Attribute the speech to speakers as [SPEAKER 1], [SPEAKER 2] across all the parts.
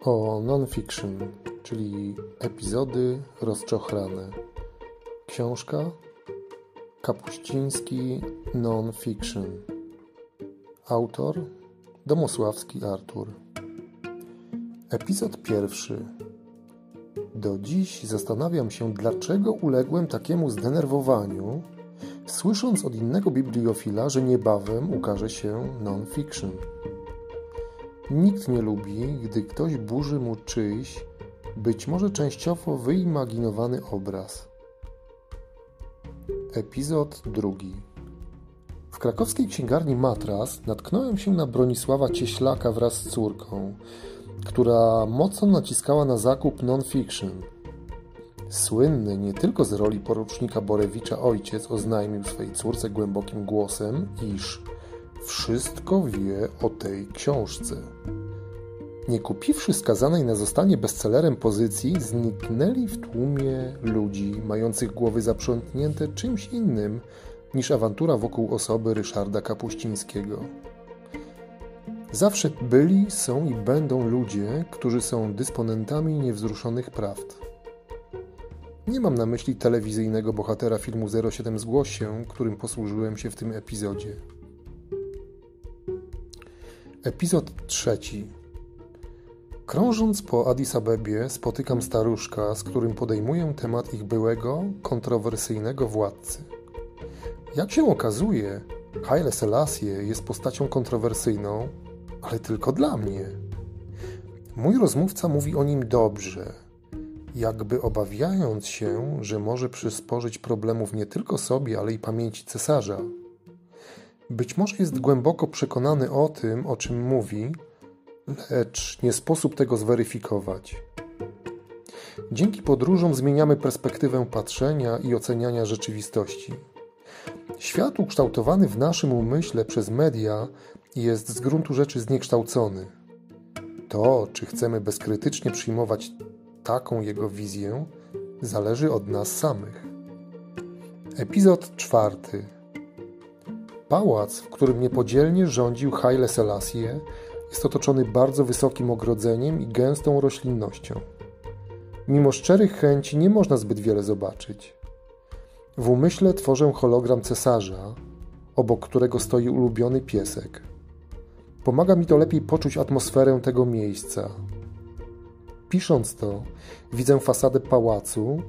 [SPEAKER 1] o non-fiction, czyli epizody rozczochrane. Książka Kapuściński non-fiction. Autor Domosławski Artur. Epizod pierwszy. Do dziś zastanawiam się, dlaczego uległem takiemu zdenerwowaniu, słysząc od innego bibliofila, że niebawem ukaże się non-fiction. Nikt nie lubi, gdy ktoś burzy mu czyjś, być może częściowo wyimaginowany obraz. Epizod drugi. W krakowskiej księgarni Matras natknąłem się na Bronisława Cieślaka wraz z córką, która mocno naciskała na zakup non-fiction. Słynny nie tylko z roli porucznika Borewicza ojciec oznajmił swojej córce głębokim głosem, iż wszystko wie o tej książce. Nie kupiwszy skazanej na zostanie bestsellerem pozycji, zniknęli w tłumie ludzi mających głowy zaprzątnięte czymś innym niż awantura wokół osoby Ryszarda Kapuścińskiego. Zawsze byli, są i będą ludzie, którzy są dysponentami niewzruszonych prawd. Nie mam na myśli telewizyjnego bohatera filmu 07 Zgłoś się, którym posłużyłem się w tym epizodzie. Epizod trzeci. Krążąc po Addis Abebie, spotykam staruszka, z którym podejmuję temat ich byłego, kontrowersyjnego władcy. Jak się okazuje, Haile Selassie jest postacią kontrowersyjną, ale tylko dla mnie. Mój rozmówca mówi o nim dobrze, jakby obawiając się, że może przysporzyć problemów nie tylko sobie, ale i pamięci cesarza. Być może jest głęboko przekonany o tym, o czym mówi, lecz nie sposób tego zweryfikować. Dzięki podróżom zmieniamy perspektywę patrzenia i oceniania rzeczywistości. Świat ukształtowany w naszym umyśle przez media jest z gruntu rzeczy zniekształcony. To, czy chcemy bezkrytycznie przyjmować taką jego wizję, zależy od nas samych. Epizod czwarty. Pałac, w którym niepodzielnie rządził Haile Selassie, jest otoczony bardzo wysokim ogrodzeniem i gęstą roślinnością. Mimo szczerych chęci nie można zbyt wiele zobaczyć. W umyśle tworzę hologram cesarza, obok którego stoi ulubiony piesek. Pomaga mi to lepiej poczuć atmosferę tego miejsca. Pisząc to, widzę fasadę pałacu,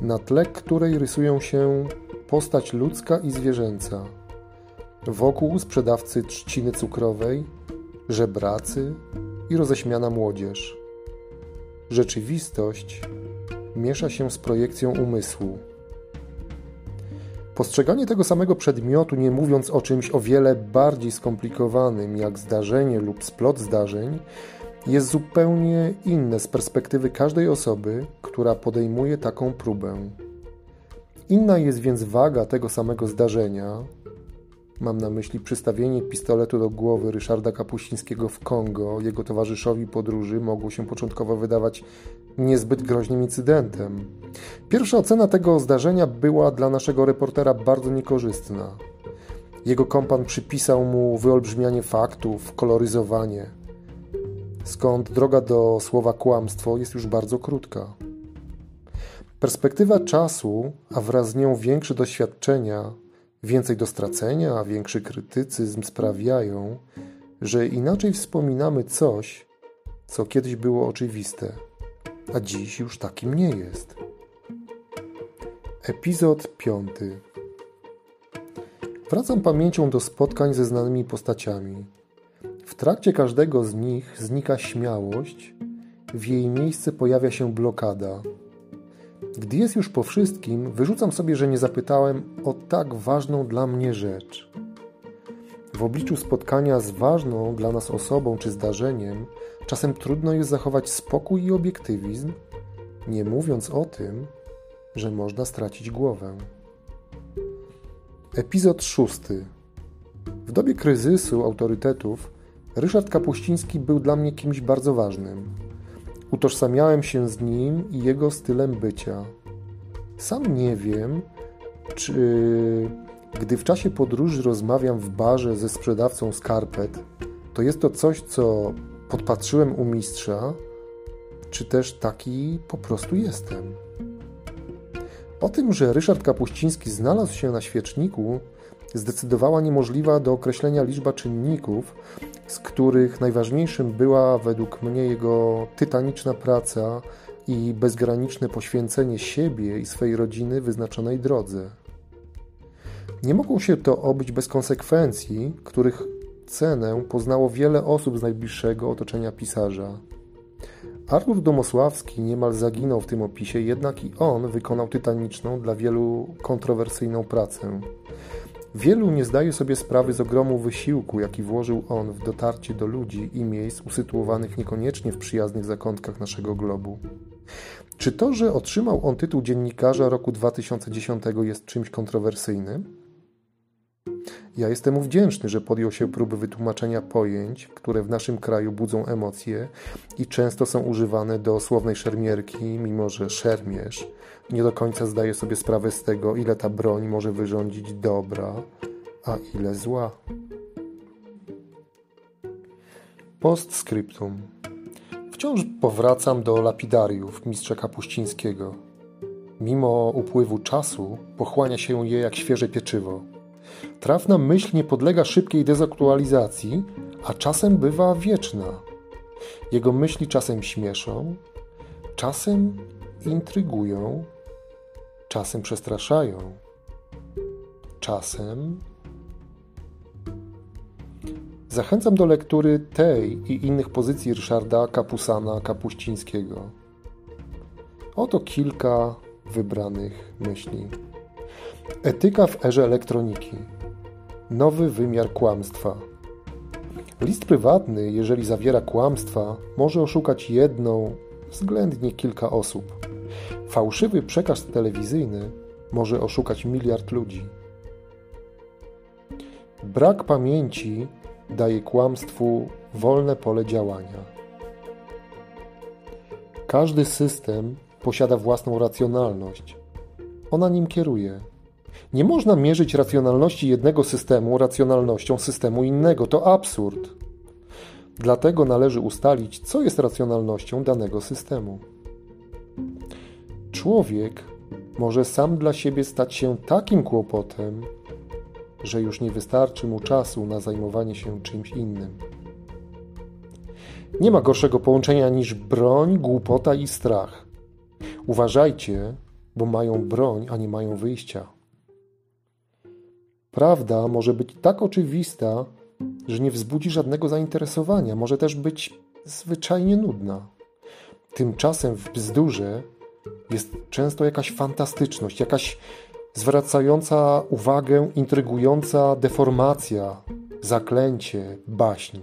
[SPEAKER 1] na tle której rysują się postać ludzka i zwierzęca. Wokół sprzedawcy trzciny cukrowej, żebracy i roześmiana młodzież. Rzeczywistość miesza się z projekcją umysłu. Postrzeganie tego samego przedmiotu, nie mówiąc o czymś o wiele bardziej skomplikowanym, jak zdarzenie lub splot zdarzeń, jest zupełnie inne z perspektywy każdej osoby, która podejmuje taką próbę. Inna jest więc waga tego samego zdarzenia, Mam na myśli przystawienie pistoletu do głowy Ryszarda Kapuścińskiego w Kongo. Jego towarzyszowi podróży mogło się początkowo wydawać niezbyt groźnym incydentem. Pierwsza ocena tego zdarzenia była dla naszego reportera bardzo niekorzystna. Jego kompan przypisał mu wyolbrzymianie faktów, koloryzowanie. Skąd droga do słowa kłamstwo jest już bardzo krótka. Perspektywa czasu, a wraz z nią większe doświadczenia, więcej do stracenia, a większy krytycyzm sprawiają, że inaczej wspominamy coś, co kiedyś było oczywiste, a dziś już takim nie jest. Epizod piąty. Wracam pamięcią do spotkań ze znanymi postaciami. W trakcie każdego z nich znika śmiałość, w jej miejsce pojawia się blokada. Gdy jest już po wszystkim, wyrzucam sobie, że nie zapytałem o tak ważną dla mnie rzecz. W obliczu spotkania z ważną dla nas osobą czy zdarzeniem, czasem trudno jest zachować spokój i obiektywizm, nie mówiąc o tym, że można stracić głowę. Epizod szósty. W dobie kryzysu autorytetów Ryszard Kapuściński był dla mnie kimś bardzo ważnym. Utożsamiałem się z nim i jego stylem bycia. Sam nie wiem, czy gdy w czasie podróży rozmawiam w barze ze sprzedawcą skarpet, to jest to coś, co podpatrzyłem u mistrza, czy też taki po prostu jestem. O tym, że Ryszard Kapuściński znalazł się na świeczniku, zdecydowała niemożliwa do określenia liczba czynników, z których najważniejszym była według mnie jego tytaniczna praca i bezgraniczne poświęcenie siebie i swej rodziny wyznaczonej drodze. Nie mogło się to obyć bez konsekwencji, których cenę poznało wiele osób z najbliższego otoczenia pisarza. Artur Domosławski niemal zaginął w tym opisie, jednak i on wykonał tytaniczną, dla wielu kontrowersyjną pracę. Wielu nie zdaje sobie sprawy z ogromu wysiłku, jaki włożył on w dotarcie do ludzi i miejsc usytuowanych niekoniecznie w przyjaznych zakątkach naszego globu. Czy to, że otrzymał on tytuł dziennikarza roku 2010 jest czymś kontrowersyjnym? Ja jestem mu wdzięczny, że podjął się próby wytłumaczenia pojęć, które w naszym kraju budzą emocje i często są używane do słownej szermierki, mimo że szermierz nie do końca zdaje sobie sprawę z tego, ile ta broń może wyrządzić dobra, a ile zła. Postscriptum. Wciąż powracam do lapidariów mistrza Kapuścińskiego. Mimo upływu czasu pochłania się je jak świeże pieczywo. Trafna myśl nie podlega szybkiej dezaktualizacji, a czasem bywa wieczna. Jego myśli czasem śmieszą, czasem intrygują, czasem przestraszają, czasem. Zachęcam do lektury tej i innych pozycji Ryszarda Kapusana Kapuścińskiego. Oto kilka wybranych myśli. Etyka w erze elektroniki. Nowy wymiar kłamstwa. List prywatny, jeżeli zawiera kłamstwa, może oszukać jedną, względnie kilka osób. Fałszywy przekaz telewizyjny może oszukać miliard ludzi. Brak pamięci daje kłamstwu wolne pole działania. Każdy system posiada własną racjonalność. Ona nim kieruje. Nie można mierzyć racjonalności jednego systemu racjonalnością systemu innego. To absurd. Dlatego należy ustalić, co jest racjonalnością danego systemu. Człowiek może sam dla siebie stać się takim kłopotem, że już nie wystarczy mu czasu na zajmowanie się czymś innym. Nie ma gorszego połączenia niż broń, głupota i strach. Uważajcie, bo mają broń, a nie mają wyjścia. Prawda może być tak oczywista, że nie wzbudzi żadnego zainteresowania, może też być zwyczajnie nudna. Tymczasem w bzdurze jest często jakaś fantastyczność, jakaś zwracająca uwagę, intrygująca deformacja, zaklęcie, baśń.